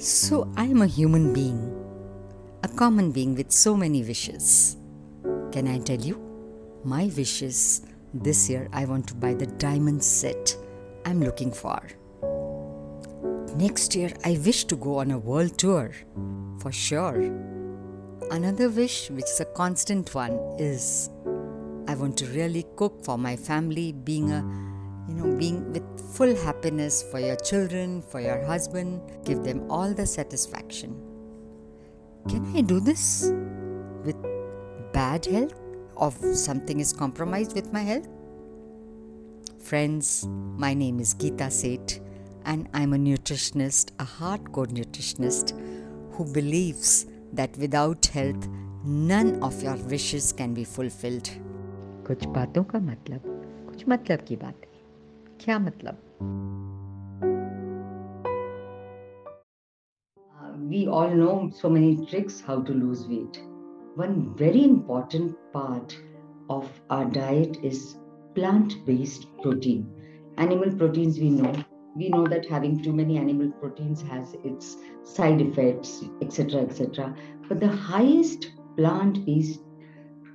So, I'm a human being, a common being with so many wishes. Can I tell you? My wishes this year, I want to buy the diamond set I'm looking for. Next year, I wish to go on a world tour, for sure. Another wish, which is a constant one, is I want to really cook for my family, being a you know, being with full happiness for your children, for your husband, give them all the satisfaction. Can I do this with bad health? Or something is compromised with my health? Friends, my name is Geeta Seth, and I'm a nutritionist, a hardcore nutritionist who believes that without health, none of your wishes can be fulfilled. कुछ बातों का मतलब कुछ मतलब की बात है क्या मतलब we all know so many tricks how to lose weight one very important part of is diet is plant based protein. Animal proteins we know. We know that having too many animal proteins has its side effects etc etc but the highest plant based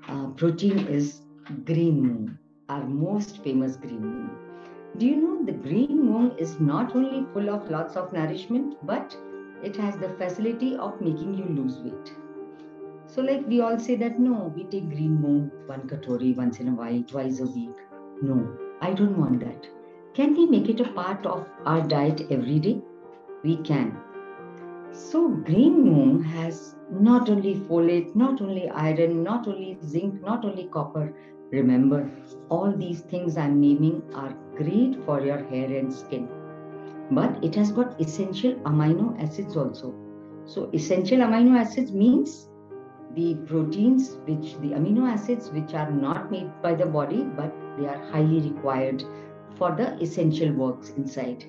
uh, protein is green moong our most famous green moong. Do you know the green moong is not only full of lots of nourishment, but it has the facility of making you lose weight. So, like we all say that no, we take green moong one katori once in a while, twice a week. No, I don't want that. Can we make it a part of our diet every day? We can. So, green moong has not only folate, not only iron, not only zinc, not only copper. Remember, all these things I'm naming are great for your hair and skin. But it has got essential amino acids also. So, essential amino acids means the proteins which the amino acids which are not made by the body but they are highly required for the essential works inside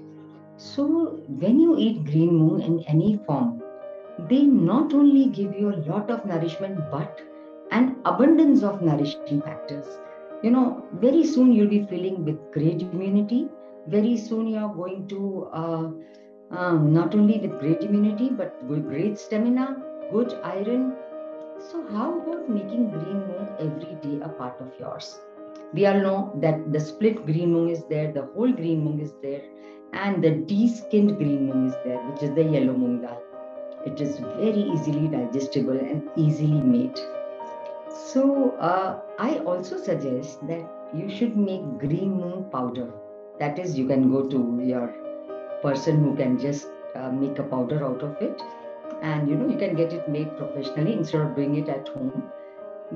so when you eat green moong in any form they not only give you a lot of nourishment but an abundance of nourishing factors. You know very soon you'll be feeling with great immunity. Very soon you are going to uh, um, not only with great immunity but with great stamina good iron. So, how about making green moong every day a part of yours? We all know that the split green moong is there, the whole green moong is there, and the de-skinned green moong is there, which is the yellow moong dal. It is very easily digestible and easily made. So, uh, I also suggest that you should make green moong powder. That is, you can go to your person who can just uh, make a powder out of it and you know you can get it made professionally instead of doing it at home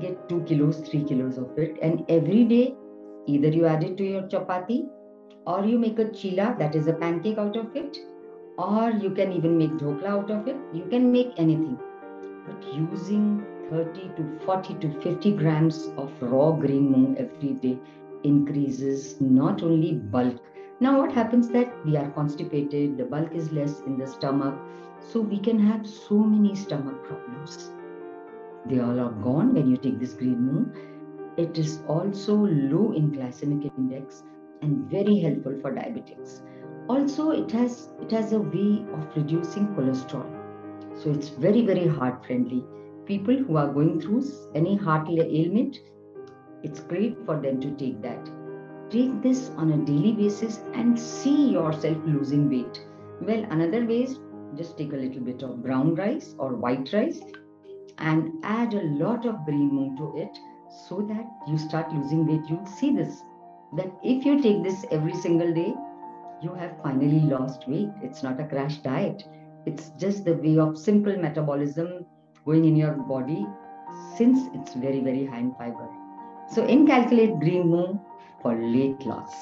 get 2 kilos 3 kilos of it and every day either you add it to your chapati or you make a chila that is a pancake out of it. Or you can even make dhokla out of it. You can make anything. But using 30 to 40 to 50 grams of raw green moong every day increases not only bulk. Now what happens that we are constipated the bulk is less in the stomach. So we can have so many stomach problems. They all are gone when you take this green moong. It is also low in glycemic index and very helpful for diabetics. Also, it has it has a way of reducing cholesterol. So it's very, very heart friendly. People who are going through any heart ailment, it's great for them to take that. Take this on a daily basis and see yourself losing weight. Well, another way is just take a little bit of brown rice or white rice and add a lot of green moong to it so that you start losing weight. You'll see this that if you take this every single day, you have finally lost weight. It's not a crash diet, it's just the way of simple metabolism going in your body since it's very, very high in fiber. So, incalculate green moong for weight loss.